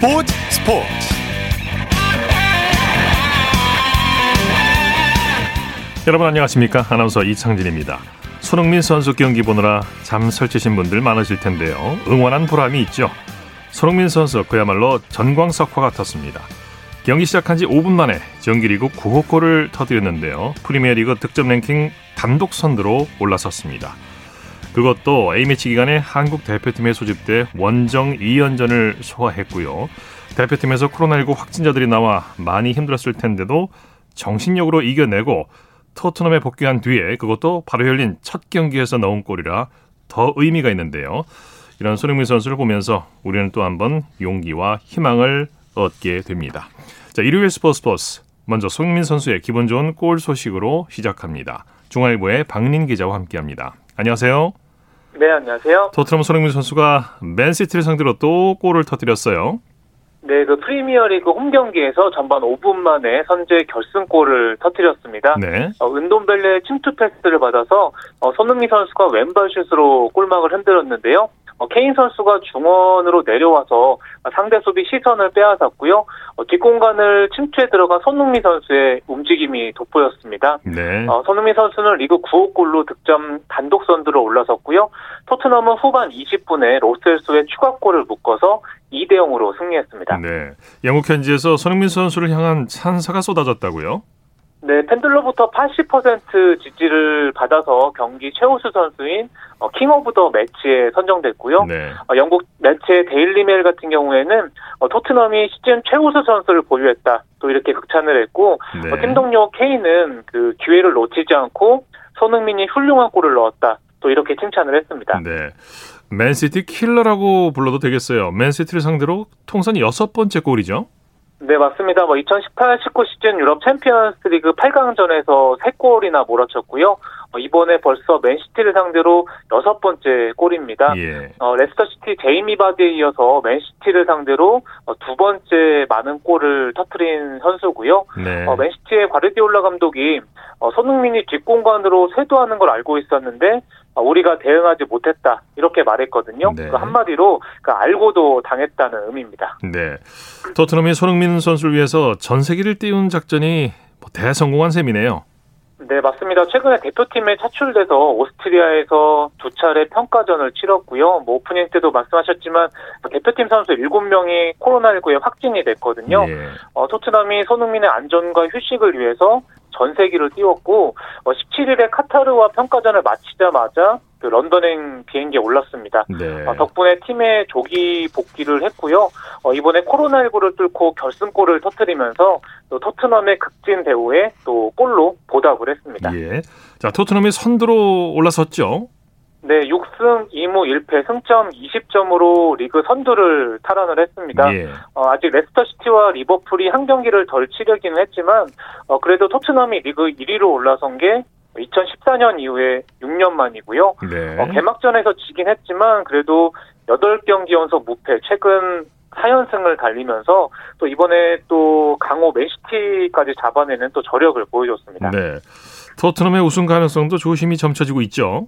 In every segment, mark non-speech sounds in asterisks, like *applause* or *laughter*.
스포츠 스포츠. 여러분 안녕하십니까? 아나운서 이창진입니다. 손흥민 선수 경기 보느라 잠 설치신 분들 많으실 텐데요. 응원한 보람이 있죠. 손흥민 선수 그야말로 전광석화 같았습니다. 경기 시작한 지 5분 만에 정규리그 9호 골을 터뜨렸는데요. 프리미어리그 득점 랭킹 단독 선두로 올라섰습니다 그것도 A매치 기간에 한국 대표팀에 소집돼 원정 2연전을 소화했고요. 대표팀에서 코로나19 확진자들이 나와 많이 힘들었을 텐데도 정신력으로 이겨내고 토트넘에 복귀한 뒤에 그것도 바로 열린 첫 경기에서 넣은 골이라 더 의미가 있는데요. 이런 손흥민 선수를 보면서 우리는 또 한번 용기와 희망을 얻게 됩니다. 자, 일요일 스포츠 스포츠. 먼저 손흥민 선수의 기분 좋은 골 소식으로 시작합니다. 중앙일보의 박린 기자와 함께합니다. 안녕하세요. 네, 안녕하세요. 토트넘 손흥민 선수가 맨시티를 상대로 또 골을 터뜨렸어요. 네, 그 프리미어리그 홈 경기에서 전반 5분 만에 선제 결승골을 터뜨렸습니다. 네. 어, 은돔벨레의 침투 패스를 받아서 어, 손흥민 선수가 왼발 슛으로 골망을 흔들었는데요. 어, 케인 선수가 중원으로 내려와서 상대 수비 시선을 빼앗았고요. 어, 뒷공간을 침투해 들어간 손흥민 선수의 움직임이 돋보였습니다. 네. 어, 손흥민 선수는 리그 9호 골로 득점 단독 선두로 올라섰고요. 토트넘은 후반 20분에 로셀소의 추가골을 묶어서 2대 0으로 승리했습니다. 네. 영국 현지에서 손흥민 선수를 향한 찬사가 쏟아졌다고요? 네, 팬들로부터 80% 지지를 받아서 경기 최우수 선수인 어, King of the Match에 선정됐고요. 네. 어, 영국 매체 데일리 메일 같은 경우에는 어, 토트넘이 시즌 최우수 선수를 보유했다. 또 이렇게 극찬을 했고 네. 어, 팀 동료 케인은 그 기회를 놓치지 않고 손흥민이 훌륭한 골을 넣었다. 또 이렇게 칭찬을 했습니다. 네. 맨시티 킬러라고 불러도 되겠어요. 맨시티를 상대로 통산 여섯 번째 골이죠. 네, 맞습니다. 뭐 2018-19 시즌 유럽 챔피언스 리그 8강전에서 3골이나 몰아쳤고요. 어, 이번에 벌써 맨시티를 상대로 여섯 번째 골입니다. 예. 어, 레스터시티 제이미 바디에 이어서 맨시티를 상대로 어, 두 번째 많은 골을 터트린 선수고요. 네. 어, 맨시티의 과르디올라 감독이 어, 손흥민이 뒷공간으로 쇄도하는 걸 알고 있었는데 어, 우리가 대응하지 못했다 이렇게 말했거든요. 네. 그 한마디로 그 알고도 당했다는 의미입니다. 네. 토트넘이 손흥민 선수를 위해서 전세기를 띄운 작전이 뭐 대성공한 셈이네요. 네, 맞습니다. 최근에 대표팀에 차출돼서 오스트리아에서 두 차례 평가전을 치렀고요. 뭐 오프닝 때도 말씀하셨지만 대표팀 선수 7명이 코로나19에 확진이 됐거든요. 예. 어, 토트넘이 손흥민의 안전과 휴식을 위해서 전세기를 띄웠고 어, 17일에 카타르와 평가전을 마치자마자 그 런던행 비행기에 올랐습니다. 네. 어, 덕분에 팀의 조기 복귀를 했고요. 어, 이번에 코로나19를 뚫고 결승골을 터뜨리면서 또 토트넘의 극진 대우에 또 골로 보답을 했습니다. 예. 자, 토트넘이 선두로 올라섰죠. 네, 6승 2무 1패 승점 20점으로 리그 선두를 탈환을 했습니다. 예. 어, 아직 레스터 시티와 리버풀이 한 경기를 덜 치르기는 했지만 어, 그래도 토트넘이 리그 1위로 올라선 게 2014년 이후에 6년 만이고요. 네. 어, 개막전에서 지긴 했지만 그래도 8경기 연속 무패 최근 4연승을 달리면서 또 이번에 또 강호 맨시티까지 잡아내는 또 저력을 보여줬습니다. 네. 토트넘의 우승 가능성도 조심히 점쳐지고 있죠.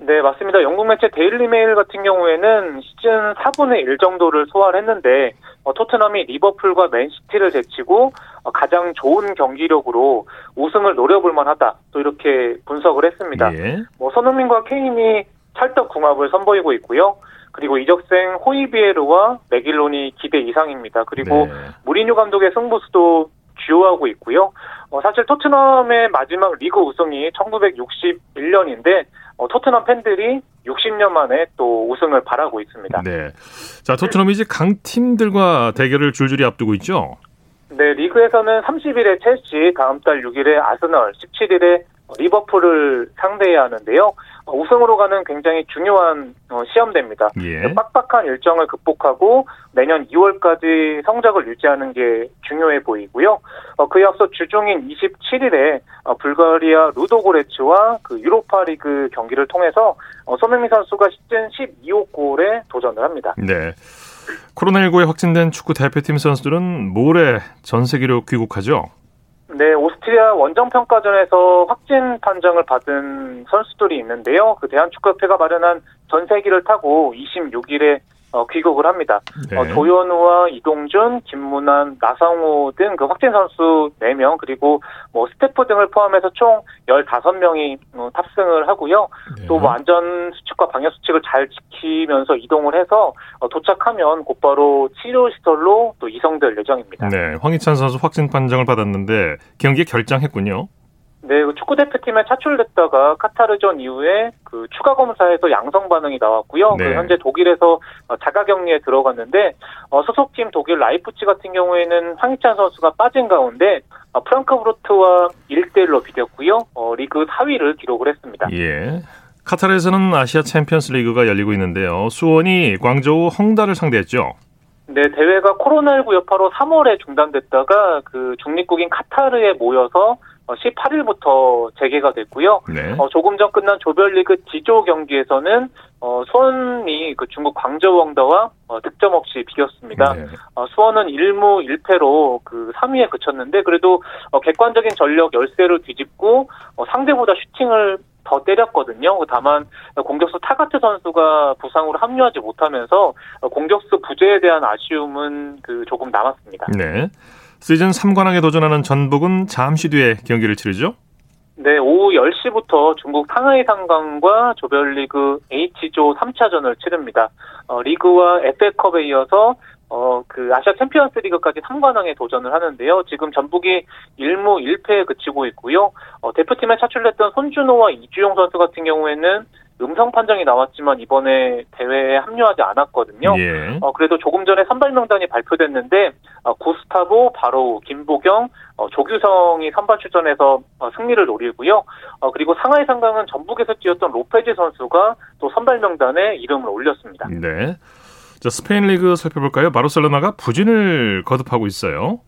네, 맞습니다. 영국 매체 데일리 메일 같은 경우에는 시즌 4분의 1 정도를 소화를 했는데 어, 토트넘이 리버풀과 맨시티를 제치고 어, 가장 좋은 경기력으로 우승을 노려볼 만하다. 또 이렇게 분석을 했습니다. 예. 뭐 손흥민과 케인이 찰떡 궁합을 선보이고 있고요. 그리고 이적생 호이비에르와 맥일론이 기대 이상입니다. 그리고 네. 무리뉴 감독의 승부수도 주요하고 있고요. 어, 사실 토트넘의 마지막 리그 우승이 1961년인데 어, 토트넘 팬들이 60년 만에 또 우승을 바라고 있습니다. 네. 자, 토트넘이 이제 강팀들과 대결을 줄줄이 앞두고 있죠. 네, 리그에서는 30일에 첼시, 다음 달 6일에 아스널, 17일에 리버풀을 상대해야 하는데요. 어, 우승으로 가는 굉장히 중요한 어, 시험대입니다. 예. 빡빡한 일정을 극복하고 내년 2월까지 성적을 유지하는 게 중요해 보이고요. 어, 그에 앞서 주중인 27일에 어, 불가리아 루도고레츠와 그 유로파리그 경기를 통해서 어, 손흥민 선수가 시즌 12호 골에 도전을 합니다. 네. 코로나19에 확진된 축구 대표팀 선수들은 모레 전 세계로 귀국하죠. 네, 오스트리아 원정평가전에서 확진 판정을 받은 선수들이 있는데요. 그 대한축구협회가 마련한 전세기를 타고 26일에 어, 귀국을 합니다. 네. 어, 조현우와 이동준, 김문환, 나상호 등 그 확진 선수 4명 그리고 뭐 스태프 등을 포함해서 총 15명이 어, 탑승을 하고요. 네. 또뭐 안전 수칙과 방역 수칙을 잘 지키면서 이동을 해서 어, 도착하면 곧바로 치료 시설로 또 이송될 예정입니다. 네, 황희찬 선수 확진 판정을 받았는데 경기에 결장했군요. 네, 그 축구 대표팀에 차출됐다가 카타르전 이후에 그 추가 검사에서 양성 반응이 나왔고요. 네. 그 현재 독일에서 어, 자가격리에 들어갔는데 어, 소속팀 독일 라이프치 같은 경우에는 황희찬 선수가 빠진 가운데 어, 프랑크푸르트와 1대1로 비겼고요. 어, 리그 4위를 기록을 했습니다. 예. 카타르에서는 아시아 챔피언스 리그가 열리고 있는데요. 수원이 광저우 헝다를 상대했죠. 네, 대회가 코로나19 여파로 3월에 중단됐다가 그 중립국인 카타르에 모여서 18일부터 재개가 됐고요. 네. 어, 조금 전 끝난 조별리그 D조 경기에서는 어, 수원이 그 중국 광저우 헝다와 어, 득점 없이 비겼습니다. 네. 어, 수원은 1무 1패로 그 3위에 그쳤는데 그래도 어, 객관적인 전력 열세를 뒤집고 어, 상대보다 슈팅을 더 때렸거든요. 다만 공격수 타가트 선수가 부상으로 합류하지 못하면서 어, 공격수 부재에 대한 아쉬움은 그 조금 남았습니다. 네. 시즌 3관왕에 도전하는 전북은 잠시 뒤에 경기를 치르죠. 네, 오후 10시부터 중국 상하이 상강과 조별리그 H조 3차전을 치릅니다. 어, 리그와 FA컵에 이어서 어, 그 아시아 챔피언스 리그까지 3관왕에 도전을 하는데요. 지금 전북이 1무 1패에 그치고 있고요. 어, 대표팀에 차출됐던 손준호와 이주용 선수 같은 경우에는 음성 판정이 나왔지만 이번에 대회에 합류하지 않았거든요. 예. 어, 그래도 조금 전에 선발 명단이 발표됐는데 어, 구스타보, 바로우, 김보경, 어, 조규성이 선발 출전해서 어, 승리를 노리고요. 어, 그리고 상하이 상강은 전북에서 뛰었던 로페즈 선수가 또 선발 명단에 이름을 올렸습니다. 네. 자, 스페인 리그 살펴볼까요? 바르셀로나가 부진을 거듭하고 있어요.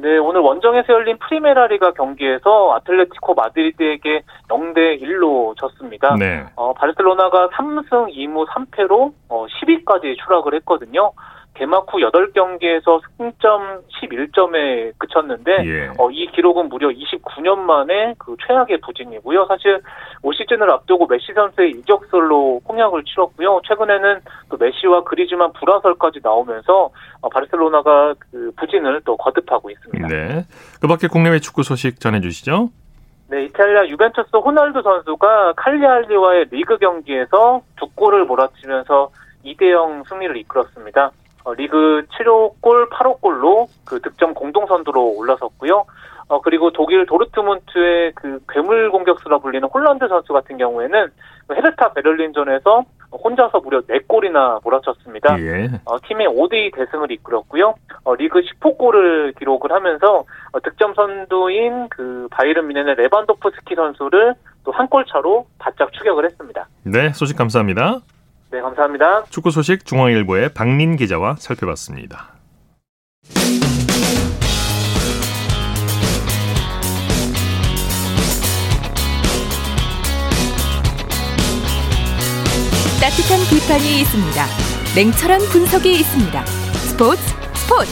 네, 오늘 원정에서 열린 프리메라리가 경기에서 아틀레티코 마드리드에게 0대 1로 졌습니다. 네. 어, 바르셀로나가 3승 2무 3패로 어, 10위까지 추락을 했거든요. 개막 후 8경기에서 승점 11점에 그쳤는데 예. 어, 이 기록은 무려 29년 만에 그 최악의 부진이고요. 사실 올 시즌을 앞두고 메시 선수의 이적설로 공약을 치렀고요. 최근에는 또 메시와 그리즈만 불화설까지 나오면서 어, 바르셀로나가 그 부진을 또 거듭하고 있습니다. 네. 그 밖에 국내외 축구 소식 전해주시죠. 네, 이탈리아 유벤투스 호날두 선수가 칼리알리와의 리그 경기에서 두 골을 몰아치면서 2대0 승리를 이끌었습니다. 어, 리그 7호 골, 8호 골로 그 득점 공동 선두로 올라섰고요. 어, 그리고 독일 도르트문트의 그 괴물 공격수라 불리는 홀란드 선수 같은 경우에는 그 헤르타 베를린전에서 혼자서 무려 4골이나 몰아쳤습니다. 예. 어, 팀의 5대2 대승을 이끌었고요. 어, 리그 10호 골을 기록을 하면서 어, 득점 선두인 그 바이에른 뮌헨의 레반도프스키 선수를 또 한 골 차로 바짝 추격을 했습니다. 네, 소식 감사합니다. 네, 감사합니다. 축구 소식 중앙일보의 박린 기자와 살펴봤습니다. 따뜻한 비판이 있습니다. 냉철한 분석이 있습니다. 스포츠 스포츠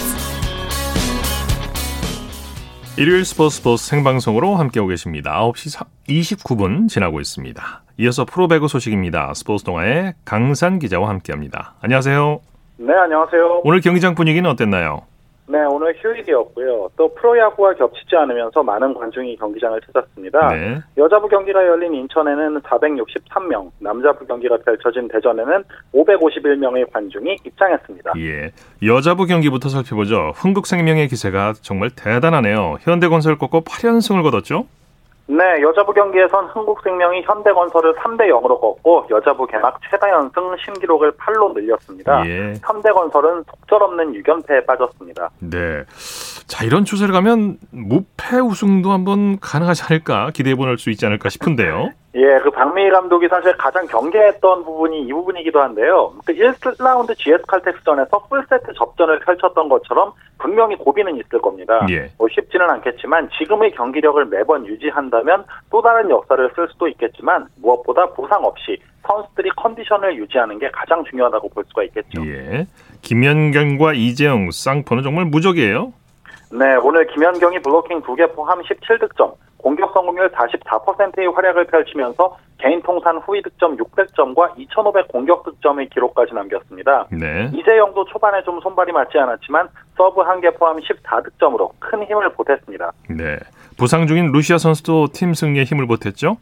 일요일 스포츠 스포츠 생방송으로 함께하고 계십니다. 9시 29분 지나고 있습니다. 이어서 프로배구 소식입니다. 스포츠 동아의 강산 기자와 함께합니다. 안녕하세요. 네, 안녕하세요. 오늘 경기장 분위기는 어땠나요? 네, 오늘 휴일이었고요. 또 프로야구와 겹치지 않으면서 많은 관중이 경기장을 찾았습니다. 네. 여자부 경기가 열린 인천에는 463명, 남자부 경기가 펼쳐진 대전에는 551명의 관중이 입장했습니다. 예. 여자부 경기부터 살펴보죠. 흥국생명의 기세가 정말 대단하네요. 현대건설 꺾고 8연승을 거뒀죠? 네, 여자부 경기에선 흥국생명이 현대건설을 3대 0으로 꺾고 여자부 개막 최다 연승 신기록을 8로 늘렸습니다. 예. 현대건설은 속절없는 6연패에 빠졌습니다. 네. 자, 이런 추세를 가면 무패 우승도 한번 가능하지 않을까 기대해 볼 수 있지 않을까 싶은데요. 예, 그 박미희 감독이 사실 가장 경계했던 부분이 이 부분이기도 한데요. 그 1라운드 GS 칼텍스전에서 풀세트 접전을 펼쳤던 것처럼 분명히 고비는 있을 겁니다. 예. 뭐 쉽지는 않겠지만 지금의 경기력을 매번 유지한다면 또 다른 역사를 쓸 수도 있겠지만 무엇보다 부상 없이 선수들이 컨디션을 유지하는 게 가장 중요하다고 볼 수가 있겠죠. 예. 김연경과 이재영 쌍포는 정말 무적이에요. 네, 오늘 김현경이 블로킹 2개 포함 17득점, 공격 성공률 44%의 활약을 펼치면서 개인 통산 후위 득점 600점과 2,500 공격 득점의 기록까지 남겼습니다. 네. 이재영도 초반에 좀 손발이 맞지 않았지만 서브 한 개 포함 14득점으로 큰 힘을 보탰습니다. 네. 부상 중인 루시아 선수도 팀 승리에 힘을 보탰죠?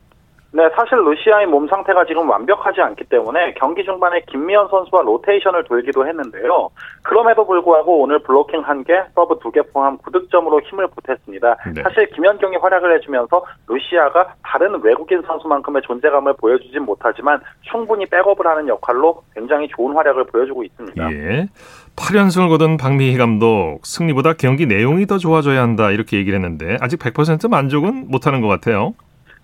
네, 사실 루시아의 몸 상태가 지금 완벽하지 않기 때문에 경기 중반에 김미연 선수와 로테이션을 돌기도 했는데요. 그럼에도 불구하고 오늘 블로킹 1개, 서브 2개 포함 9득점으로 힘을 보탰습니다. 네. 사실 김연경이 활약을 해주면서 루시아가 다른 외국인 선수만큼의 존재감을 보여주진 못하지만 충분히 백업을 하는 역할로 굉장히 좋은 활약을 보여주고 있습니다. 예. 8연승을 거둔 박미희 감독 승리보다 경기 내용이 더 좋아져야 한다 이렇게 얘기를 했는데 아직 100% 만족은 못하는 것 같아요.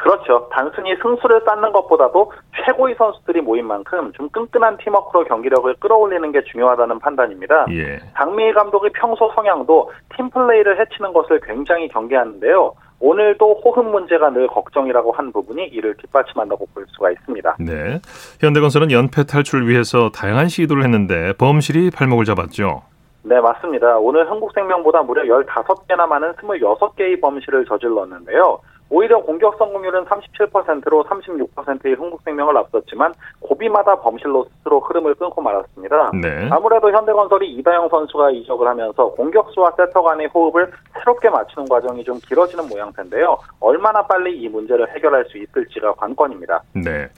그렇죠. 단순히 승수를 쌓는 것보다도 최고의 선수들이 모인 만큼 좀 끈끈한 팀워크로 경기력을 끌어올리는 게 중요하다는 판단입니다. 예. 박미희 감독의 평소 성향도 팀 플레이를 해치는 것을 굉장히 경계하는데요. 오늘도 호흡 문제가 늘 걱정이라고 한 부분이 이를 뒷받침한다고 볼 수가 있습니다. 네. 현대건설은 연패 탈출을 위해서 다양한 시도를 했는데 범실이 발목을 잡았죠. 네, 맞습니다. 오늘 한국생명보다 무려 15개나 많은 26개의 범실을 저질렀는데요. 오히려 공격 성공률은 37%로 36%의 흥국생명을 앞섰지만 고비마다 범실로 스스로 흐름을 끊고 말았습니다. 네. 아무래도 현대건설이 이다영 선수가 이적을 하면서 공격수와 세터 간의 호흡을 새롭게 맞추는 과정이 좀 길어지는 모양새인데요. 얼마나 빨리 이 문제를 해결할 수 있을지가 관건입니다. 네.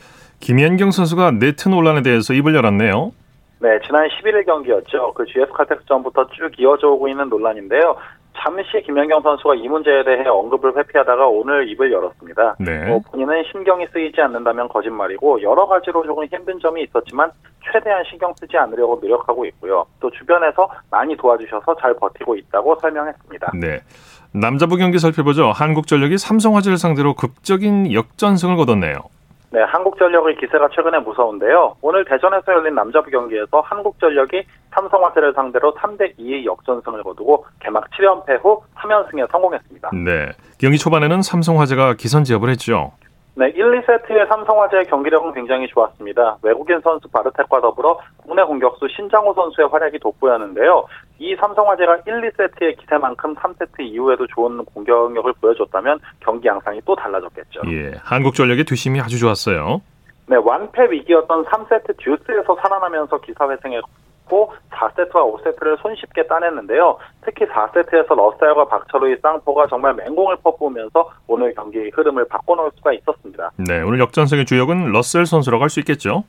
김연경 선수가 네트 논란에 대해서 입을 열었네요. 네, 지난 11일 경기였죠. 그 GS 칼텍스전부터 쭉 이어져 오고 있는 논란인데요. 잠시 김연경 선수가 이 문제에 대해 언급을 회피하다가 오늘 입을 열었습니다. 네. 뭐 본인은 신경이 쓰이지 않는다면 거짓말이고 여러 가지로 조금 힘든 점이 있었지만 최대한 신경 쓰지 않으려고 노력하고 있고요. 또 주변에서 많이 도와주셔서 잘 버티고 있다고 설명했습니다. 네. 남자부 경기 살펴보죠. 한국전력이 삼성화재를 상대로 극적인 역전승을 거뒀네요. 네, 한국전력의 기세가 최근에 무서운데요. 오늘 대전에서 열린 남자부 경기에서 한국전력이 삼성화재를 상대로 3대 2의 역전승을 거두고 개막 7연패 후 3연승에 성공했습니다. 네. 경기 초반에는 삼성화재가 기선제압을 했죠. 네, 1, 2세트의 삼성화재의 경기력은 굉장히 좋았습니다. 외국인 선수 바르텍과 더불어 국내 공격수 신장호 선수의 활약이 돋보였는데요. 이 삼성화재가 1, 2세트의 기세만큼 3세트 이후에도 좋은 공격력을 보여줬다면 경기 양상이 또 달라졌겠죠. 예. 한국전력의 뒷심이 아주 좋았어요. 네, 완패 위기였던 3세트 듀스에서 살아나면서 기사회생했고 4세트와 5세트를 손쉽게 따냈는데요. 특히 4세트에서 러셀과 박철우의 쌍포가 정말 맹공을 퍼부으면서 오늘 경기의 흐름을 바꿔놓을 수가 있었습니다. 네. 오늘 역전승의 주역은 러셀 선수라고 할 수 있겠죠.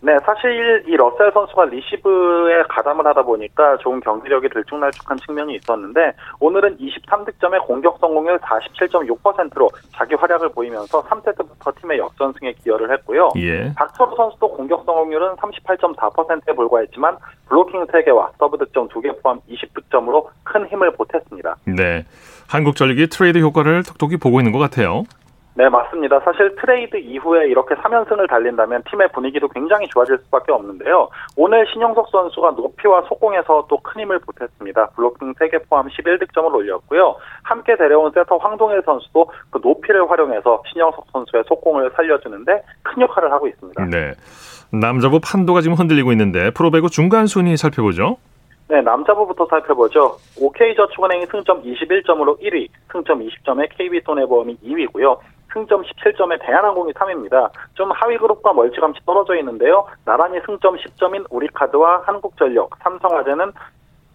네, 사실 이 러셀 선수가 리시브에 가담을 하다 보니까 좋은 경기력이 들쭉날쭉한 측면이 있었는데 오늘은 23득점의 공격 성공률 47.6%로 자기 활약을 보이면서 3세트부터 팀의 역전승에 기여를 했고요. 예. 박철우 선수도 공격 성공률은 38.4%에 불과했지만 블로킹 3개와 서브 득점 2개 포함 20득점으로 큰 힘을 보탰습니다. 네. 한국전력이 트레이드 효과를 톡톡히 보고 있는 것 같아요. 네, 맞습니다. 사실 트레이드 이후에 이렇게 3연승을 달린다면 팀의 분위기도 굉장히 좋아질 수밖에 없는데요. 오늘 신영석 선수가 높이와 속공에서 또 큰 힘을 보탰습니다. 블로킹 3개 포함 11득점을 올렸고요. 함께 데려온 세터 황동일 선수도 그 높이를 활용해서 신영석 선수의 속공을 살려주는데 큰 역할을 하고 있습니다. 네. 남자부 판도가 지금 흔들리고 있는데 프로배구 중간 순위 살펴보죠. 네, 남자부부터 살펴보죠. OK저축은행이 승점 21점으로 1위, 승점 20점의 KB손해보험이 2위고요. 승점 17점의 대한항공이 3위입니다. 좀 하위 그룹과 멀찌감치 떨어져 있는데요. 나란히 승점 10점인 우리카드와 한국전력, 삼성화재는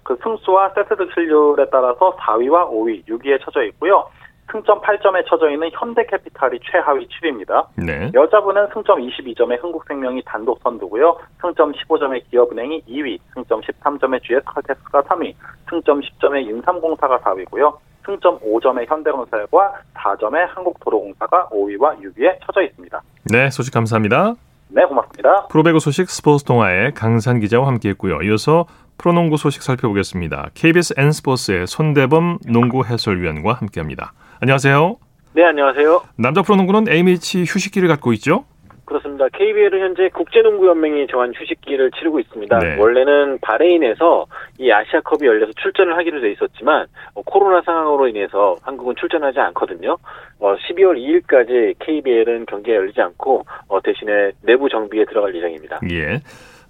그 승수와 세트 득실률에 따라서 4위와 5위, 6위에 처져 있고요. 승점 8점에 처져 있는 현대캐피탈이 최하위 7위입니다. 네. 여자분은 승점 22점의 흥국생명이 단독 선두고요. 승점 15점의 기업은행이 2위, 승점 13점의 GS칼텍스가 3위, 승점 10점의 인삼공사가 4위고요. 승점 5점의 현대건설과 4점의 한국도로공사가 5위와 6위에 처져 있습니다. 네, 소식 감사합니다. 네, 고맙습니다. 프로배구 소식 스포츠 동아의 강산 기자와 함께했고요. 이어서 프로농구 소식 살펴보겠습니다. KBS N스포츠의 손대범 농구 해설위원과 함께합니다. 안녕하세요. 네, 안녕하세요. 남자 프로농구는 A매치 휴식기를 갖고 있죠? 그렇습니다. KBL은 현재 국제농구연맹이 정한 휴식기를 치르고 있습니다. 네. 원래는 바레인에서 이 아시아컵이 열려서 출전을 하기로 돼 있었지만 어, 코로나 상황으로 인해서 한국은 출전하지 않거든요. 어, 12월 2일까지 KBL은 경기가 열리지 않고 어, 대신에 내부 정비에 들어갈 예정입니다. 예.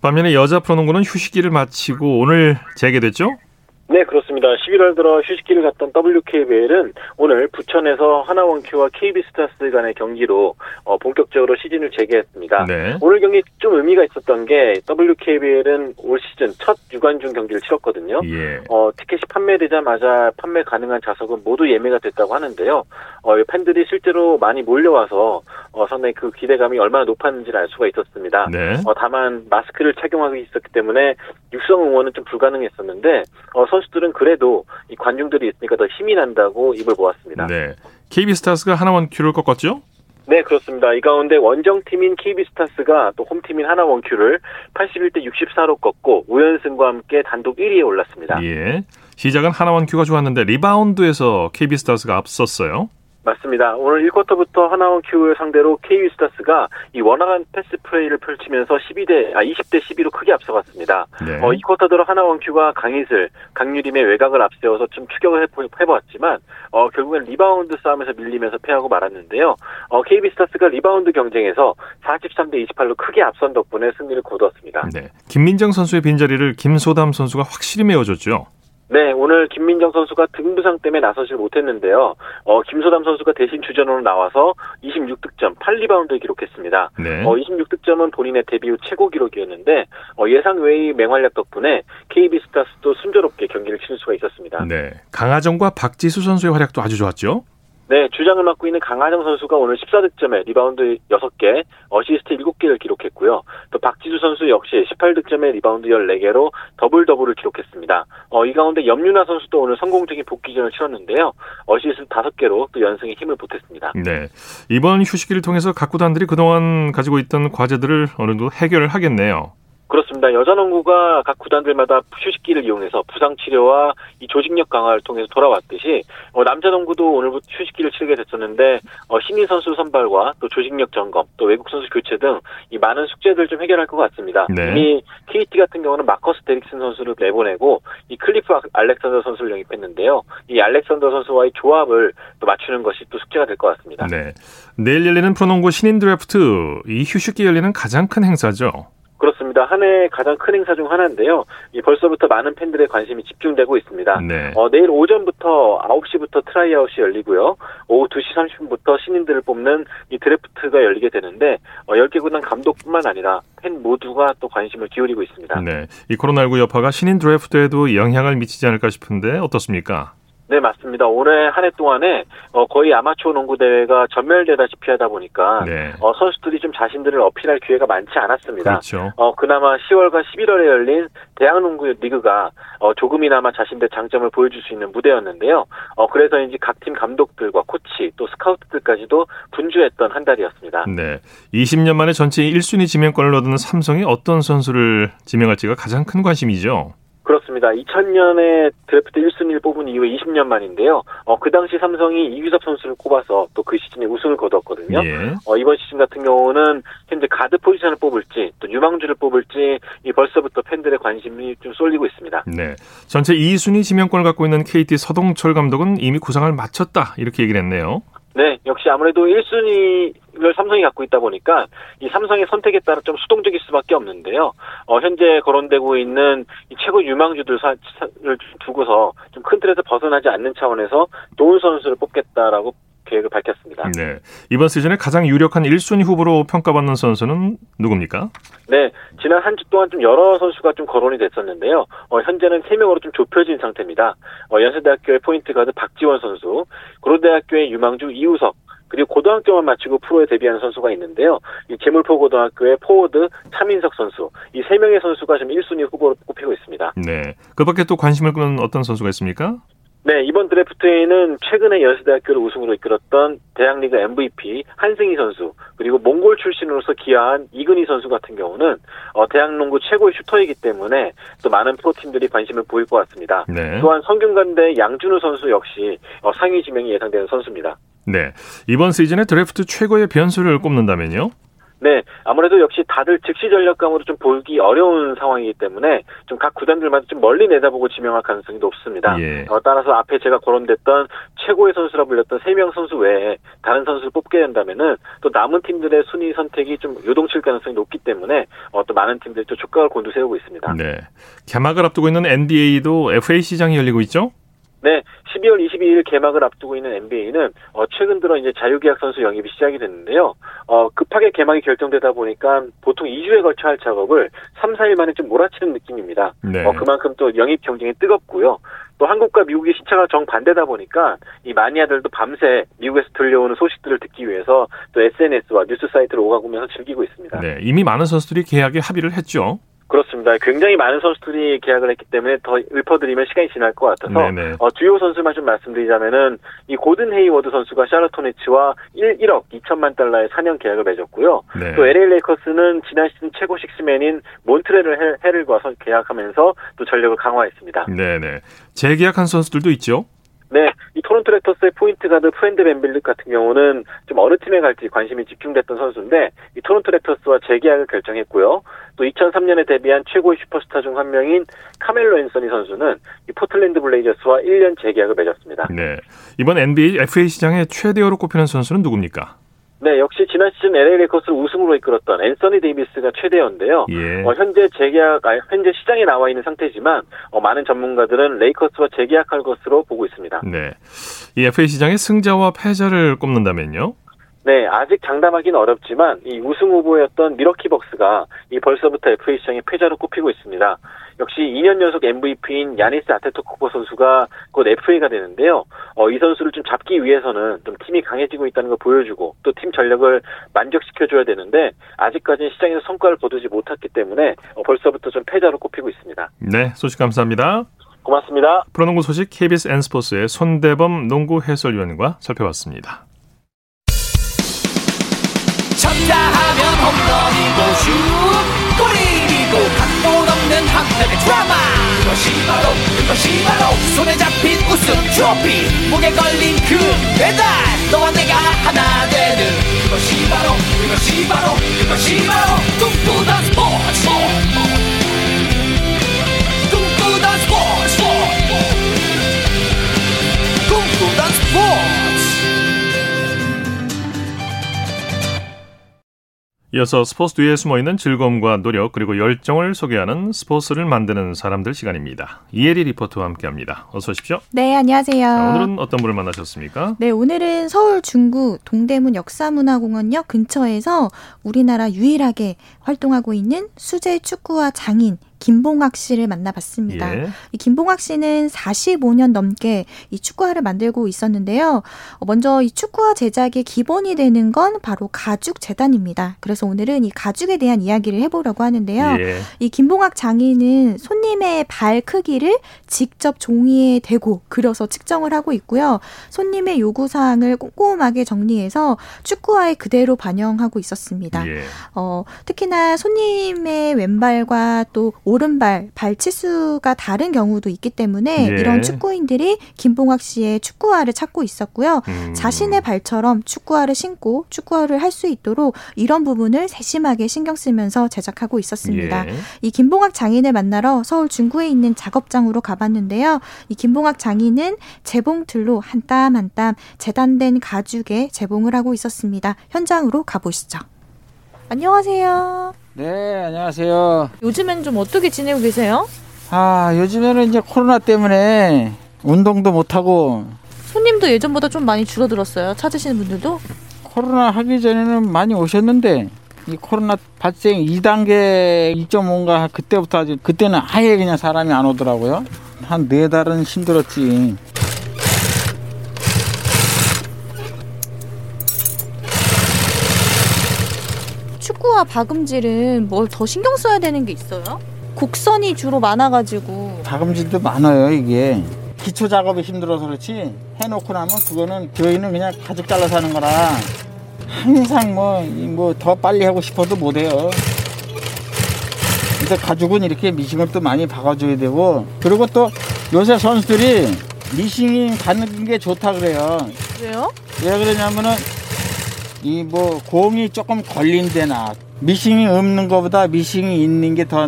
반면에 여자 프로농구는 휴식기를 마치고 오늘 재개됐죠? 네, 그렇습니다. 11월 들어 휴식기를 갔던 WKBL은 오늘 부천에서 하나원큐와 KB스타스 간의 경기로 어, 본격적으로 시즌을 재개했습니다. 네. 오늘 경기 좀 의미가 있었던 게 WKBL은 올 시즌 첫 유관중 경기를 치렀거든요. 예. 어, 티켓이 판매되자마자 판매 가능한 좌석은 모두 예매가 됐다고 하는데요. 어, 팬들이 실제로 많이 몰려와서 어, 상당히 그 기대감이 얼마나 높았는지를 알 수가 있었습니다. 네. 어, 다만 마스크를 착용하고 있었기 때문에 육성 응원은 좀 불가능했었는데 어, 선수들은 그래도 이 관중들이 있으니까 더 힘이 난다고 입을 모았습니다. 네. KB스타스가 하나원 큐를 꺾었죠? 네, 그렇습니다. 이 가운데 원정팀인 KB스타스가 또 홈팀인 하나원큐를 81대 64로 꺾고 5연승과 함께 단독 1위에 올랐습니다. 예. 시작은 하나원 큐가 좋았는데 리바운드에서 KB스타스가 앞섰어요. 맞습니다. 오늘 1쿼터부터 하나원 큐를 상대로 KB스타스가 이 원활한 패스 플레이를 펼치면서 12대 아 20대 12로 크게 앞서갔습니다. 네. 어, 2쿼터 들어 하나원 큐가 강이슬, 강유림의 외곽을 앞세워서 좀 추격을 해보, 해보았지만 어, 결국엔 리바운드 싸움에서 밀리면서 패하고 말았는데요. 어, KB스타스가 리바운드 경쟁에서 43대 28로 크게 앞선 덕분에 승리를 거두었습니다. 네. 김민정 선수의 빈자리를 김소담 선수가 확실히 메워줬죠. 네, 오늘 김민정 선수가 등 부상 때문에 나서질 못했는데요. 어, 김소담 선수가 대신 주전으로 나와서 26득점, 8리바운드를 기록했습니다. 네. 어, 26득점은 본인의 데뷔 후 최고 기록이었는데 어, 예상 외의 맹활약 덕분에 KB 스타스도 순조롭게 경기를 치를 수가 있었습니다. 네. 강아정과 박지수 선수의 활약도 아주 좋았죠. 네, 주장을 맡고 있는 강아정 선수가 오늘 14득점에 리바운드 6개, 어시스트 7개를 기록했고요. 또 박지수 선수 역시 18득점에 리바운드 14개로 더블 더블을 기록했습니다. 어, 이 가운데 염윤아 선수도 오늘 성공적인 복귀전을 치렀는데요. 어시스트 5개로 또 연승에 힘을 보탰습니다. 네. 이번 휴식기를 통해서 각 구단들이 그동안 가지고 있던 과제들을 어느 정도 해결을 하겠네요. 그렇습니다. 여자농구가 각 구단들마다 휴식기를 이용해서 부상 치료와 이 조직력 강화를 통해서 돌아왔듯이 어, 남자농구도 오늘부터 휴식기를 치르게 됐었는데 어, 신인 선수 선발과 또 조직력 점검, 또 외국 선수 교체 등 이 많은 숙제들 좀 해결할 것 같습니다. 네. 이미 KT 같은 경우는 마커스 데릭슨 선수를 내보내고 이 클리프 알렉산더 선수를 영입했는데요. 이 알렉산더 선수와의 조합을 또 맞추는 것이 또 숙제가 될 것 같습니다. 네. 내일 열리는 프로농구 신인 드래프트 이 휴식기 열리는 가장 큰 행사죠. 그렇습니다. 한 해 가장 큰 행사 중 하나인데요. 이 벌써부터 많은 팬들의 관심이 집중되고 있습니다. 네. 어, 내일 오전부터 9시부터 트라이아웃이 열리고요. 오후 2시 30분부터 신인들을 뽑는 이 드래프트가 열리게 되는데 어, 10개 구단 감독뿐만 아니라 팬 모두가 또 관심을 기울이고 있습니다. 네. 이 코로나19 여파가 신인 드래프트에도 영향을 미치지 않을까 싶은데 어떻습니까? 네, 맞습니다. 올해 한 해 동안에 어, 거의 아마추어 농구 대회가 전멸되다시피 하다 보니까 네. 어, 선수들이 좀 자신들을 어필할 기회가 많지 않았습니다. 그렇죠. 어, 그나마 10월과 11월에 열린 대학 농구 리그가 어, 조금이나마 자신들의 장점을 보여줄 수 있는 무대였는데요. 어, 그래서인지 각 팀 감독들과 코치 또 스카우트들까지도 분주했던 한 달이었습니다. 네. 20년 만에 전체 1순위 지명권을 얻은 삼성이 어떤 선수를 지명할지가 가장 큰 관심이죠. 그렇습니다. 2000년에 드래프트 1순위를 뽑은 이후에 20년 만인데요. 어, 그 당시 삼성이 이규섭 선수를 꼽아서 또 그 시즌에 우승을 거뒀거든요. 예. 어, 이번 시즌 같은 경우는 현재 가드 포지션을 뽑을지 또 유망주를 뽑을지 이 벌써부터 팬들의 관심이 좀 쏠리고 있습니다. 네. 전체 2순위 지명권을 갖고 있는 KT 서동철 감독은 이미 구상을 마쳤다. 이렇게 얘기를 했네요. 네, 역시 아무래도 1순위를 삼성이 갖고 있다 보니까 이 삼성의 선택에 따라 좀 수동적일 수밖에 없는데요. 어, 현재 거론되고 있는 이 최고 유망주들 사, 를 두고서 좀 큰 틀에서 벗어나지 않는 차원에서 좋은 선수를 뽑겠다라고 계획을 밝혔습니다. 네. 이번 시즌에 가장 유력한 1순위 후보로 평가받는 선수는 누굽니까? 네, 지난 한 주 동안 좀 여러 선수가 좀 거론이 됐었는데요. 어, 현재는 3명으로 좀 좁혀진 상태입니다. 어, 연세대학교의 포인트 가드 박지원 선수, 고려대학교의 유망주 이우석, 그리고 고등학교만 마치고 프로에 데뷔한 선수가 있는데요. 이 제물포 고등학교의 포워드 차민석 선수, 이 세 명의 선수가 지금 1순위 후보로 꼽히고 있습니다. 네. 그 밖에 또 관심을 끄는 어떤 선수가 있습니까? 네, 이번 드래프트에는 최근에 연세대학교를 우승으로 이끌었던 대학리그 MVP 한승희 선수, 그리고 몽골 출신으로서 기여한 이근휘 선수 같은 경우는 어, 대학농구 최고의 슈터이기 때문에 또 많은 프로팀들이 관심을 보일 것 같습니다. 네. 또한 성균관대 양준우 선수 역시 어, 상위 지명이 예상되는 선수입니다. 네. 이번 시즌에 드래프트 최고의 변수를 꼽는다면요? 네, 아무래도 역시 다들 즉시 전력감으로 좀 보기 어려운 상황이기 때문에 좀 각 구단들마다 좀 멀리 내다보고 지명할 가능성이 높습니다. 예. 어, 따라서 앞에 제가 거론됐던 최고의 선수라 불렸던 세 명 선수 외에 다른 선수를 뽑게 된다면은 또 남은 팀들의 순위 선택이 좀 요동칠 가능성이 높기 때문에 어, 또 많은 팀들이 또 촉각을 곤두세우고 있습니다. 네. 개막을 앞두고 있는 NBA도 FA 시장이 열리고 있죠? 네, 12월 22일 개막을 앞두고 있는 NBA는 어, 최근 들어 이제 자유계약 선수 영입이 시작이 됐는데요. 어, 급하게 개막이 결정되다 보니까 보통 2주에 걸쳐 할 작업을 3, 4일 만에 좀 몰아치는 느낌입니다. 네. 어, 그만큼 또 영입 경쟁이 뜨겁고요. 또 한국과 미국의 시차가 정반대다 보니까 이 마니아들도 밤새 미국에서 들려오는 소식들을 듣기 위해서 또 SNS와 뉴스 사이트를 오가보면서 즐기고 있습니다. 네. 이미 많은 선수들이 계약에 합의를 했죠. 그렇습니다. 굉장히 많은 선수들이 계약을 했기 때문에 더 읊어드리면 시간이 지날 것 같아서. 어, 주요 선수만 좀 말씀드리자면은 이 고든 헤이워드 선수가 호네츠와 1, 1억 2천만 달러의 4년 계약을 맺었고요. 네. 또 LA 레이커스는 지난 시즌 최고 식스맨인 몬트레즐 해럴과 선- 계약하면서 또 전력을 강화했습니다. 네네. 재계약한 선수들도 있죠. 네, 이 토론토 랩터스의 포인트 가드 프레드 밴블릿 같은 경우는 좀 어느 팀에 갈지 관심이 집중됐던 선수인데 이 토론토 랩터스와 재계약을 결정했고요. 또 2003년에 데뷔한 최고의 슈퍼스타 중 한 명인 카멜로 앤서니 선수는 이 포틀랜드 블레이저스와 1년 재계약을 맺었습니다. 네. 이번 NBA FA 시장의 최대어로 꼽히는 선수는 누굽니까? 네, 역시 지난 시즌 LA 레이커스를 우승으로 이끌었던 앤서니 데이비스가 최대어인데요. 예. 어, 현재 재계약, 아니, 현재 시장에 나와 있는 상태지만 어, 많은 전문가들은 레이커스와 재계약할 것으로 보고 있습니다. 네. 이 FA 시장의 승자와 패자를 꼽는다면요? 네, 아직 장담하기는 어렵지만 이 우승 후보였던 미러키 벅스가 이 벌써부터 FA 시장의 패자로 꼽히고 있습니다. 역시 2년 연속 MVP인 야니스 아테토쿠보 선수가 곧 FA가 되는데요. 어, 이 선수를 좀 잡기 위해서는 좀 팀이 강해지고 있다는 걸 보여주고 또 팀 전력을 만족시켜줘야 되는데 아직까지는 시장에서 성과를 거두지 못했기 때문에 어, 벌써부터 좀 패자로 꼽히고 있습니다. 네. 소식 감사합니다. 고맙습니다. 프로농구 소식 KBS N스포츠의 손대범 농구 해설위원과 살펴봤습니다. 쳤다 하면 홈런이고 슛 골이고 각본 없는 한편의 드라마. 그것이 바로 그것이 바로 손에 잡힌 우승 트로피. 목에 걸린 그 배달 너와 내가 하나 되는. 그것이 바로 그것이 바로 그것이 바로 이어서 스포츠 뒤에 숨어있는 즐거움과 노력 그리고 열정을 소개하는 스포츠를 만드는 사람들 시간입니다. 이혜리 리포터와 함께합니다. 어서 오십시오. 네, 안녕하세요. 자, 오늘은 어떤 분을 만나셨습니까? 네, 오늘은 서울 중구 동대문 역사문화공원역 근처에서 우리나라 유일하게 활동하고 있는 수제 축구화 장인 김봉학 씨를 만나봤습니다. 예. 이 김봉학 씨는 45년 넘게 이 축구화를 만들고 있었는데요. 어, 먼저 이 축구화 제작의 기본이 되는 건 바로 가죽 재단입니다. 그래서 오늘은 이 가죽에 대한 이야기를 해보려고 하는데요. 예. 이 김봉학 장인은 손님의 발 크기를 직접 종이에 대고 그려서 측정을 하고 있고요. 손님의 요구 사항을 꼼꼼하게 정리해서 축구화에 그대로 반영하고 있었습니다. 예. 어, 특히나 손님의 왼발과 또 오른발 발 치수가 다른 경우도 있기 때문에 예. 이런 축구인들이 김봉학 씨의 축구화를 찾고 있었고요. 음. 자신의 발처럼 축구화를 신고 축구화를 할 수 있도록 이런 부분을 세심하게 신경 쓰면서 제작하고 있었습니다. 예. 이 김봉학 장인을 만나러 서울 중구에 있는 작업장으로 가봤는데요. 이 김봉학 장인은 재봉틀로 한 땀 한땀 재단된 가죽에 재봉을 하고 있었습니다. 현장으로 가보시죠. 안녕하세요. 네, 안녕하세요. 요즘엔 좀 어떻게 지내고 계세요? 아, 요즘에는 이제 코로나 때문에 운동도 못하고 손님도 예전보다 좀 많이 줄어들었어요. 찾으시는 분들도? 코로나 하기 전에는 많이 오셨는데 이 코로나 발생 2단계 2.5인가 그때부터 아주 그때는 아예 그냥 사람이 안 오더라고요. 한 네 달은 힘들었지. 축구와 박음질은 뭘 더 신경 써야 되는 게 있어요? 곡선이 주로 많아가지고 다금질도 많아요, 이게. 기초 작업이 힘들어서 그렇지 해놓고 나면 그거는 저희는 그냥 가죽 잘라서 하는 거라 항상 뭐뭐 더 빨리 하고 싶어도 못해요. 근데 가죽은 이렇게 미싱을 또 많이 박아줘야 되고 그리고 또 요새 선수들이 미싱이 가는 게 좋다 그래요. 왜요? 왜 그러냐면은 이 뭐 공이 조금 걸린 데나 미싱이 없는 것보다 미싱이 있는 게 더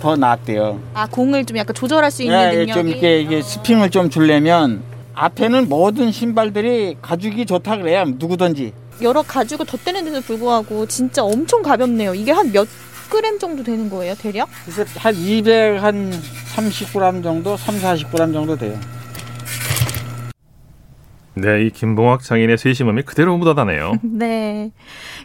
더 낫대요. 아 공을 좀 약간 조절할 수 있는 예, 능력이 좀 이렇게 이게 스핑을 좀 주려면 앞에는 모든 신발들이 가죽이 좋다 그래요. 누구든지. 여러 가죽을 덧대는데도 불구하고 진짜 엄청 가볍네요. 이게 한 몇 그램 정도 되는 거예요, 대략? 그래서 한 200, 한 30g 정도, 3, 40g 정도 돼요. 네, 이 김봉학 장인의 세심함이 그대로 묻어나네요. *laughs* 네.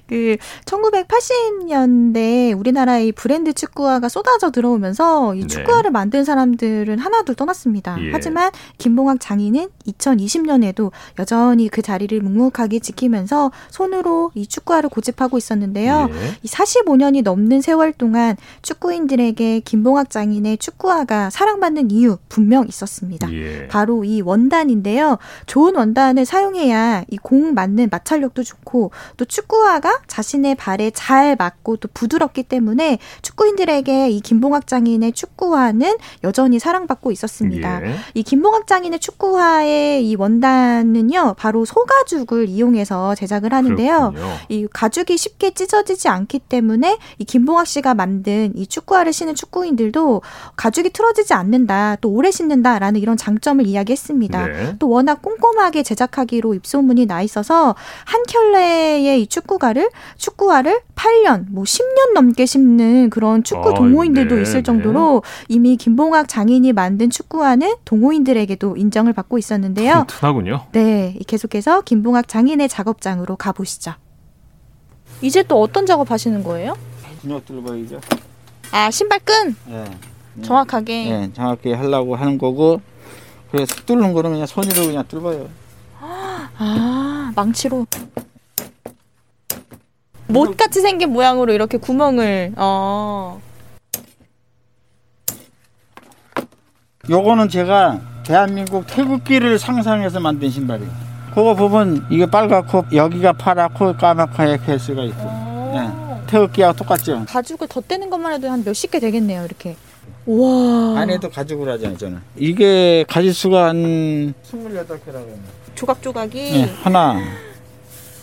그 1980년대 우리나라의 브랜드 축구화가 쏟아져 들어오면서 이 네. 축구화를 만든 사람들은 하나둘 떠났습니다. 예. 하지만 김봉학 장인은 2020년에도 여전히 그 자리를 묵묵하게 지키면서 손으로 이 축구화를 고집하고 있었는데요. 예. 이 45년이 넘는 세월 동안 축구인들에게 김봉학 장인의 축구화가 사랑받는 이유 분명 있었습니다. 예. 바로 이 원단인데요. 좋은 원단 을 사용해야 이 공 맞는 마찰력도 좋고 또 축구화가 자신의 발에 잘 맞고 또 부드럽기 때문에 축구인들에게 이 김봉학 장인의 축구화는 여전히 사랑받고 있었습니다. 예. 이 김봉학 장인의 축구화의 이 원단은요, 바로 소가죽을 이용해서 제작을 하는데요. 그렇군요. 이 가죽이 쉽게 찢어지지 않기 때문에 이 김봉학 씨가 만든 이 축구화를 신은 축구인들도 가죽이 틀어지지 않는다, 또 오래 신는다라는 이런 장점을 이야기했습니다. 네. 또 워낙 꼼꼼하게 제작하기로 입소문이 나 있어서 한 켤레의 이 축구화를 축구화를 8년, 뭐 10년 넘게 신는 그런 축구 아, 동호인들도 네, 있을 네. 정도로 이미 김봉학 장인이 만든 축구화는 동호인들에게도 인정을 받고 있었는데요. 튼튼하군요. 네, 계속해서 김봉학 장인의 작업장으로 가보시죠. 이제 또 어떤 작업 하시는 거예요? 분역들 보이죠? 아, 신발끈 예. 정확하게. 예, 정확히 하려고 하는 거고 그래서 뚫는 거는 그냥 손으로 그냥 뚫어요. 아, 망치로. 못 같이 생긴 모양으로 이렇게 구멍을 어. 요거는 제가 대한민국 태극기를 상상해서 만든 신발이에요. 그거 보면 이게 빨갛고 여기가 파랗고 까맣고 이렇게 할 수가 있고 예. 태극기하고 똑같죠. 가죽을 덧대는 것만 해도 한 몇십 개 되겠네요, 이렇게. 우와. 안에도 가죽으로 하잖아요, 저는. 이게 가지수가 한 28개라고 해요. 조각조각이 예, 하나,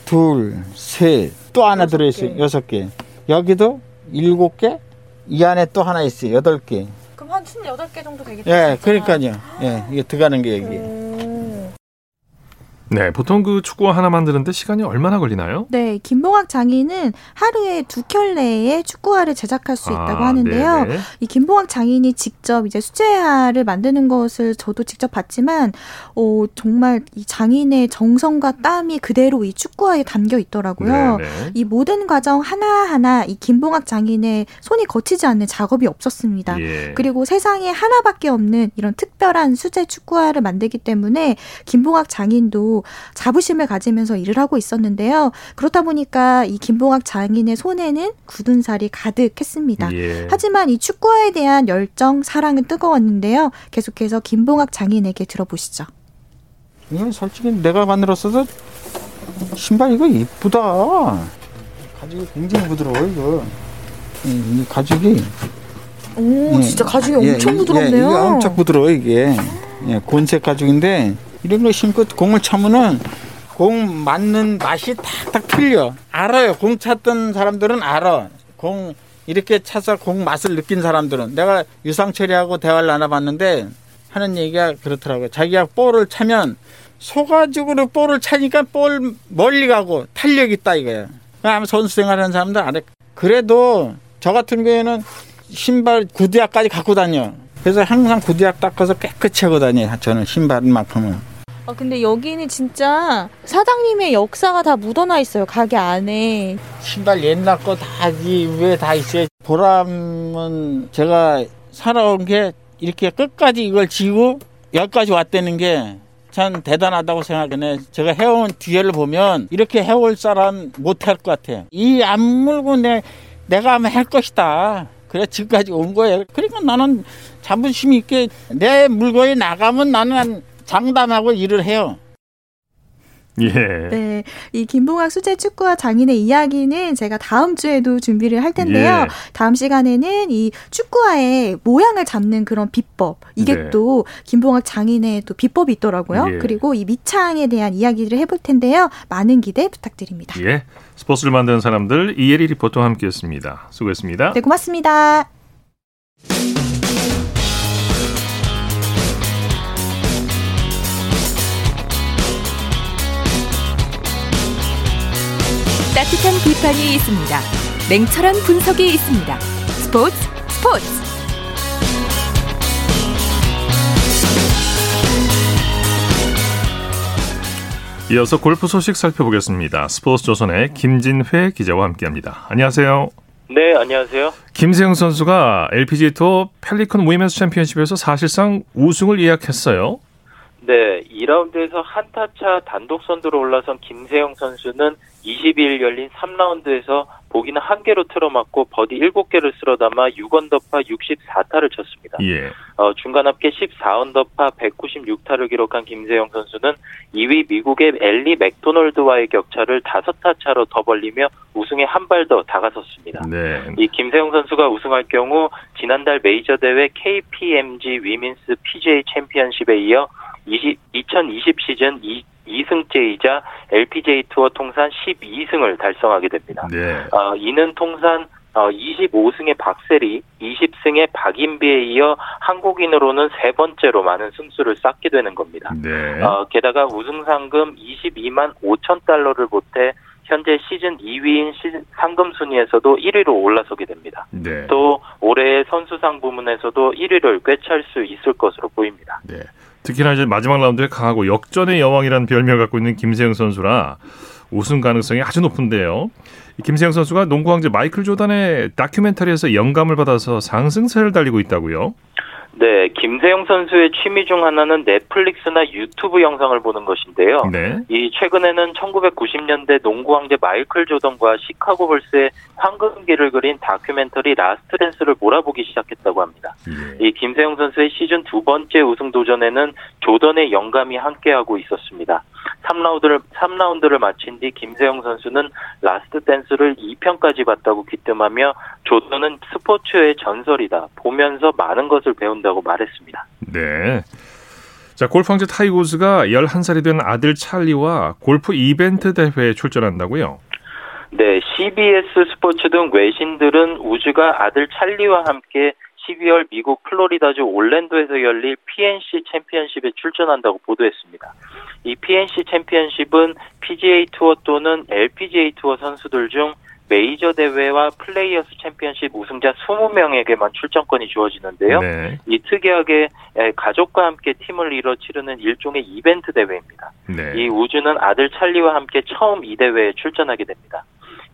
둘, 셋, 또 하나 여섯 들어 있어요. 개. 여섯 개. 여기도 일곱 개, 이 안에 또 하나 있어요. 여덟 개. 그럼 한 28개 정도 되겠다. 예, 그러니까요. 예, 이게 들어가는 게 여기. 오. 네, 보통 그 축구화 하나 만드는데 시간이 얼마나 걸리나요? 네, 김봉학 장인은 하루에 두 켤레의 축구화를 제작할 수 있다고 아, 하는데요. 네네. 이 김봉학 장인이 직접 이제 수제화를 만드는 것을 저도 직접 봤지만, 어, 정말 이 장인의 정성과 땀이 그대로 이 축구화에 담겨 있더라고요. 네네. 이 모든 과정 하나하나 이 김봉학 장인의 손이 거치지 않는 작업이 없었습니다. 예. 그리고 세상에 하나밖에 없는 이런 특별한 수제 축구화를 만들기 때문에 김봉학 장인도 자부심을 가지면서 일을 하고 있었는데요. 그렇다 보니까 이 김봉학 장인의 손에는 굳은 살이 가득했습니다. 예. 하지만 이 축구화에 대한 열정, 사랑은 뜨거웠는데요. 계속해서 김봉학 장인에게 들어보시죠. 이건 솔직히 내가 만들었어도 신발 이거 이쁘다. 가죽이 굉장히 부드러워 이거. 이, 이 가죽이 오, 예. 진짜 가죽이 예, 엄청 이- 부드럽네요. 예, 이게 엄청 부드러워 이게. 예, 곤색 가죽인데 이런 거 신고 공을 차면은 공 맞는 맛이 탁탁 틀려. 알아요. 공 찼던 사람들은 알아. 공 이렇게 차서 공 맛을 느낀 사람들은 내가 유상철이하고 대화를 나눠봤는데 하는 얘기가 그렇더라고요. 자기가 볼을 차면 소가죽으로 볼을 차니까 볼 멀리 가고 탄력 있다 이거예요. 아마 선수 생활하는 사람들 알아. 그래도 저 같은 경우에는 신발 구두약까지 갖고 다녀. 그래서 항상 구두약 닦아서 깨끗이 하고 다녀요. 저는 신발만큼은. 아, 근데 여기는 진짜 사장님의 역사가 다 묻어나 있어요. 가게 안에. 신발 옛날 거 다 이 위에 다 있어요. 보람은 제가 살아온 게 이렇게 끝까지 이걸 지고 여기까지 왔다는 게 참 대단하다고 생각해. 제가 해온 뒤에를 보면 이렇게 해올 사람 못 할 것 같아요. 이 안 물고 내, 내가 하면 할 것이다. 그래 지금까지 온 거예요. 그러니까 나는 자부심 있게 내 물건이 나가면 나는 장담하고 일을 해요. 예. 네, 이 김봉학 수제 축구와 장인의 이야기는 제가 다음 주에도 준비를 할 텐데요. 예. 다음 시간에는 이 축구화의 모양을 잡는 그런 비법 이게 네. 또 김봉학 장인의 또 비법이 있더라고요. 예. 그리고 이 미창에 대한 이야기를 해볼 텐데요. 많은 기대 부탁드립니다. 예. 스포츠를 만드는 사람들 이혜리 리포터와 함께했습니다. 수고했습니다. 네, 고맙습니다. 따뜻한 비판이 있습니다. 냉철한 분석이 있습니다. 스포츠 스포츠 이어서 골프 소식 살펴보겠습니다. 스포츠조선의 김진회 기자와 함께합니다. 안녕하세요. 네, 안녕하세요. 김세영 선수가 LPGA 투어 펠리컨 위민스 챔피언십에서 사실상 우승을 예약했어요. 네, 2라운드에서 한 타 차 단독 선두로 올라선 김세영 선수는 22일 열린 3라운드에서 보기는 한 개로 틀어막고 버디 7개를 쓸어 담아 6언더파 64타를 쳤습니다. 예. 어, 중간 합계 14언더파 196타를 기록한 김세영 선수는 2위 미국의 엘리 맥도널드와의 격차를 5타 차로 더 벌리며 우승에 한 발 더 다가섰습니다. 네. 이 김세영 선수가 우승할 경우 지난달 메이저 대회 KPMG 위민스 PGA 챔피언십에 이어 20, 2020 시즌 2, 2승째이자 LPGA 투어 통산 12승을 달성하게 됩니다. 네. 어, 이는 통산 어, 25승의 박세리, 20승의 박인비에 이어 한국인으로는 세 번째로 많은 승수를 쌓게 되는 겁니다. 네. 어, 게다가 우승 상금 22만 5천 달러를 보태 현재 시즌 2위인 시즌 상금 순위에서도 1위로 올라서게 됩니다. 네. 또 올해의 선수상 부문에서도 1위를 꿰찰 수 있을 것으로 보입니다. 네. 특히나 이제 마지막 라운드에 강하고 역전의 여왕이라는 별명을 갖고 있는 김세영 선수라 우승 가능성이 아주 높은데요. 이 김세영 선수가 농구 황제 마이클 조단의 다큐멘터리에서 영감을 받아서 상승세를 달리고 있다고요. 네, 김세영 선수의 취미 중 하나는 넷플릭스나 유튜브 영상을 보는 것인데요. 네. 이 최근에는 1990년대 농구 황제 마이클 조던과 시카고 불스의 황금기를 그린 다큐멘터리 라스트 댄스를 몰아보기 시작했다고 합니다. 예. 이 김세영 선수의 시즌 두 번째 우승 도전에는 조던의 영감이 함께하고 있었습니다. 3라운드를 3라운드를 마친 뒤 김세영 선수는 라스트 댄스를 2편까지 봤다고 귀띔하며 조던은 스포츠의 전설이다. 보면서 많은 것을 배운다고 말했습니다. 네. 자, 골프 황제 타이거 우즈가 11살이 된 아들 찰리와 골프 이벤트 대회에 출전한다고요. 네, CBS 스포츠 등 외신들은 우즈가 아들 찰리와 함께 12월 미국 플로리다주 올랜도에서 열릴 PNC 챔피언십에 출전한다고 보도했습니다. 이 PNC 챔피언십은 PGA 투어 또는 LPGA 투어 선수들 중 메이저 대회와 플레이어스 챔피언십 우승자 20명에게만 출전권이 주어지는데요. 네. 이 특이하게 에, 가족과 함께 팀을 이뤄 치르는 일종의 이벤트 대회입니다. 네. 이 우즈는 아들 찰리와 함께 처음 이 대회에 출전하게 됩니다.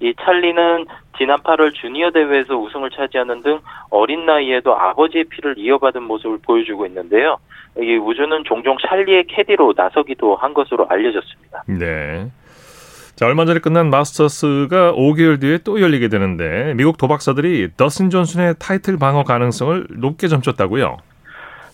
이 찰리는 지난 8월 주니어 대회에서 우승을 차지하는 등 어린 나이에도 아버지의 피를 이어받은 모습을 보여주고 있는데요. 이 우즈는 종종 찰리의 캐디로 나서기도 한 것으로 알려졌습니다. 네. 자, 얼마 전에 끝난 마스터스가 5개월 뒤에 또 열리게 되는데 미국 도박사들이 더스틴 존슨의 타이틀 방어 가능성을 높게 점쳤다고요.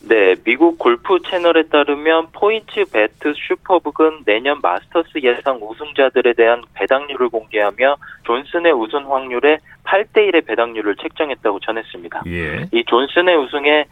네, 미국 골프 채널에 따르면 포인츠벳 슈퍼북은 내년 마스터스 예상 우승자들에 대한 배당률을 공개하며 존슨의 우승 확률에 8대 1의 배당률을 책정했다고 전했습니다. 예. 이 존슨의 우승에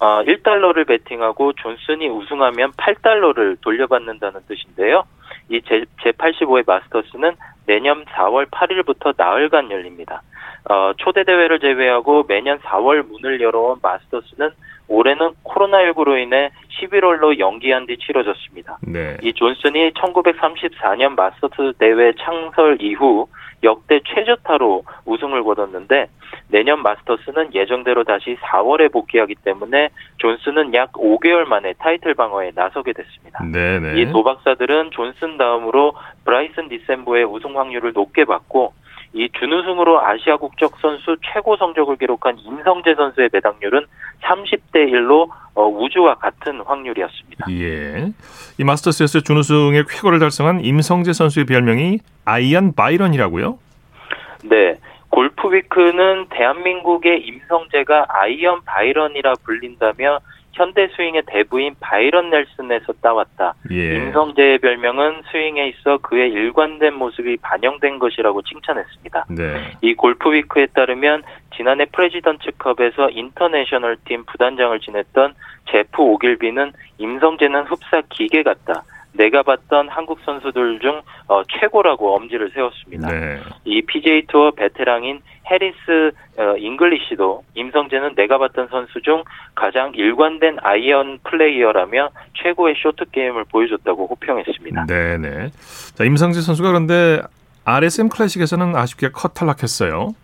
어, 1달러를 베팅하고 존슨이 우승하면 8달러를 돌려받는다는 뜻인데요. 이 제, 제85회 마스터스는 내년 4월 8일부터 나흘간 열립니다. 어, 초대 대회를 제외하고 매년 4월 문을 열어온 마스터스는 올해는 코로나19로 인해 11월로 연기한 뒤 치러졌습니다. 네. 이 존슨이 1934년 마스터스 대회 창설 이후 역대 최저타로 우승을 거뒀는데 내년 마스터스는 예정대로 다시 4월에 복귀하기 때문에 존슨은 약 5개월 만에 타이틀 방어에 나서게 됐습니다. 네, 네. 이 도박사들은 존슨 다음으로 브라이슨 디셈보의 우승 확률을 높게 받고 이 준우승으로 아시아 국적 선수 최고 성적을 기록한 임성재 선수의 배당률은 30대 1로 어, 우주와 같은 확률이었습니다. 예. 이 마스터스에서 준우승의 쾌거를 달성한 임성재 선수의 별명이 아이언 바이런이라고요? 네. 골프 위크는 대한민국의 임성재가 아이언 바이런이라 불린다며 현대 스윙의 대부인 바이런 넬슨에서 따왔다. 예. 임성재의 별명은 스윙에 있어 그의 일관된 모습이 반영된 것이라고 칭찬했습니다. 네. 이 골프 위크에 따르면 지난해 프레지던츠컵에서 인터내셔널 팀 부단장을 지냈던 제프 오길비는 임성재는 흡사 기계 같다. 내가 봤던 한국 선수들 중 어, 최고라고 엄지를 세웠습니다. 네. 이 PGA 투어 베테랑인 해리스 어, 잉글리시도 임성재는 내가 봤던 선수 중 가장 일관된 아이언 플레이어라며 최고의 쇼트 게임을 보여줬다고 호평했습니다. 네 네. 자, 임성재 선수가 그런데 RSM 클래식에서는 아쉽게 컷 탈락했어요.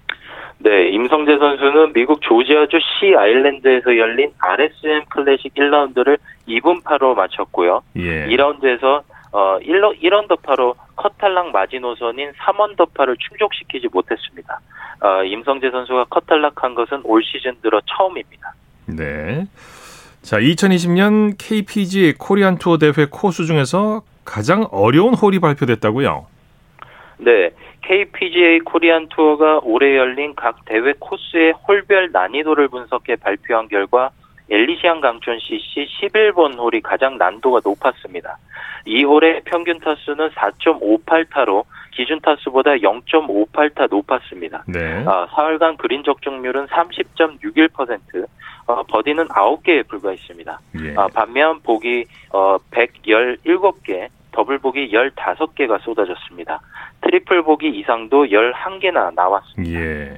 네, 임성재 선수는 미국 조지아주 시 아일랜드에서 열린 RSM 클래식 1라운드를 2분 8로 마쳤고요. 예. 2라운드에서 어 1러, 1언더파로 컷 탈락 마지노선인 3언더파를 충족시키지 못했습니다. 어, 임성재 선수가 컷 탈락한 것은 올 시즌 들어 처음입니다. 네. 자, 2020년 KPGA 코리안 투어 대회 코스 중에서 가장 어려운 홀이 발표됐다고요? 네, KPGA 코리안 투어가 올해 열린 각 대회 코스의 홀별 난이도를 분석해 발표한 결과 엘리시안 강촌 CC 11번 홀이 가장 난도가 높았습니다. 이 홀의 평균 타수는 4.58타로 기준 타수보다 0.58타 높았습니다. 네. 아, 사흘간 그린 적중률은 30.61%, 어, 버디는 9개에 불과했습니다. 예. 아, 반면 보기 어, 117개, 더블 보기 15개가 쏟아졌습니다. 트리플 보기 이상도 11개나 나왔습니다. 예.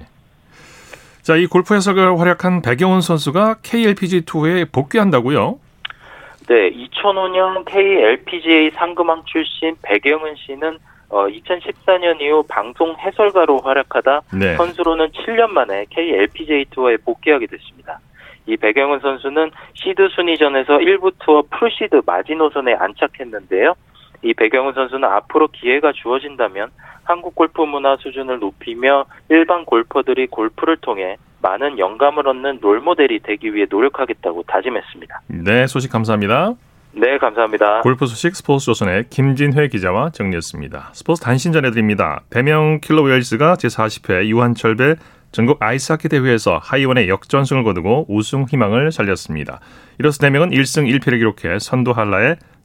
자, 이 골프 해설로 활약한 배경은 선수가 KLPG 투어에 복귀한다고요? 네, 2005년 KLPGA 상금왕 출신 배경은 씨는 어, 2014년 이후 방송 해설가로 활약하다 네. 선수로는 7년 만에 KLPGA 투어에 복귀하게 됐습니다. 이 배경은 선수는 시드 순위전에서 1부 투어 풀시드 마지노선에 안착했는데요. 이 배경은 선수는 앞으로 기회가 주어진다면 한국 골프 문화 수준을 높이며 일반 골퍼들이 골프를 통해 많은 영감을 얻는 롤모델이 되기 위해 노력하겠다고 다짐했습니다. 네, 소식 감사합니다. 네, 감사합니다. 골프 소식 스포츠 조선의 김진회 기자와 정리했습니다. 스포츠 단신 전해드립니다. 대명 킬러 웨일스가 제40회 유한철배 전국 아이스하키 대회에서 하이원에 역전승을 거두고 우승 희망을 살렸습니다. 이로써 대명은 1승 1패를 기록해 선두 한라에